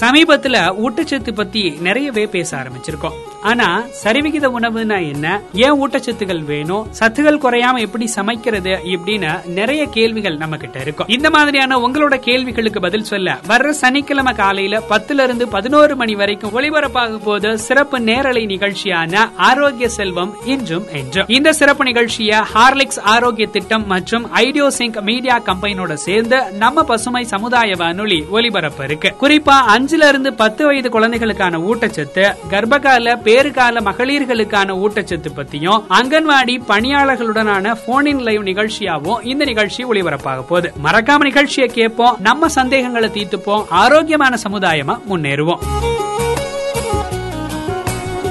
சமீபத்துல ஊட்டச்சத்து பத்தி நிறையவே பேச ஆரம்பிச்சிருக்கோம். ஆனா சரிவிகித உணவுனா என்ன? ஏன் ஊட்டச்சத்துகள் வேணும்? சத்துகள் குறையாம எப்படி சமைக்கிறது இப்படின்னு நிறைய கேள்விகள் நம்ம கிட்ட இருக்கும். இந்த மாதிரியான உங்களோட கேள்விகளுக்கு பதில் சொல்ல வர்ற சனிக்கிழமை காலையில பத்துல இருந்து பதினோரு மணி வரைக்கும் ஒளிபரப்பாக போது சிறப்பு நேரலை நிகழ்ச்சியான ஆரோக்கிய செல்வம் இன்றும் என்றும். இந்த சிறப்பு நிகழ்ச்சியை ஹார்லிக்ஸ் ஆரோக்கிய திட்டம் மற்றும் ஐடியோ சிங்க் மீடியா கம்பெனியோட சேர்ந்து நம்ம பசுமை சமுதாய வானொலி ஒலிபரப்பு இருக்கு. குறிப்பா அஞ்சுல இருந்து பத்து வயது குழந்தைகளுக்கான ஊட்டச்சத்து கர்ப்பகால பேறுகால மகளிர்களுக்கான ஊட்டச்சத்து பத்தியும் அங்கன்வாடி பணியாளர்களுடனான போன் இன் லைவ் நிகழ்ச்சியாவும் இந்த நிகழ்ச்சி ஒளிபரப்பாக போகுது. மறக்காம நிகழ்ச்சியை கேட்போம் நம்ம சந்தேகங்களை தீர்த்துப்போம் ஆரோக்கியமான சமுதாயமா முன்னேறுவோம்.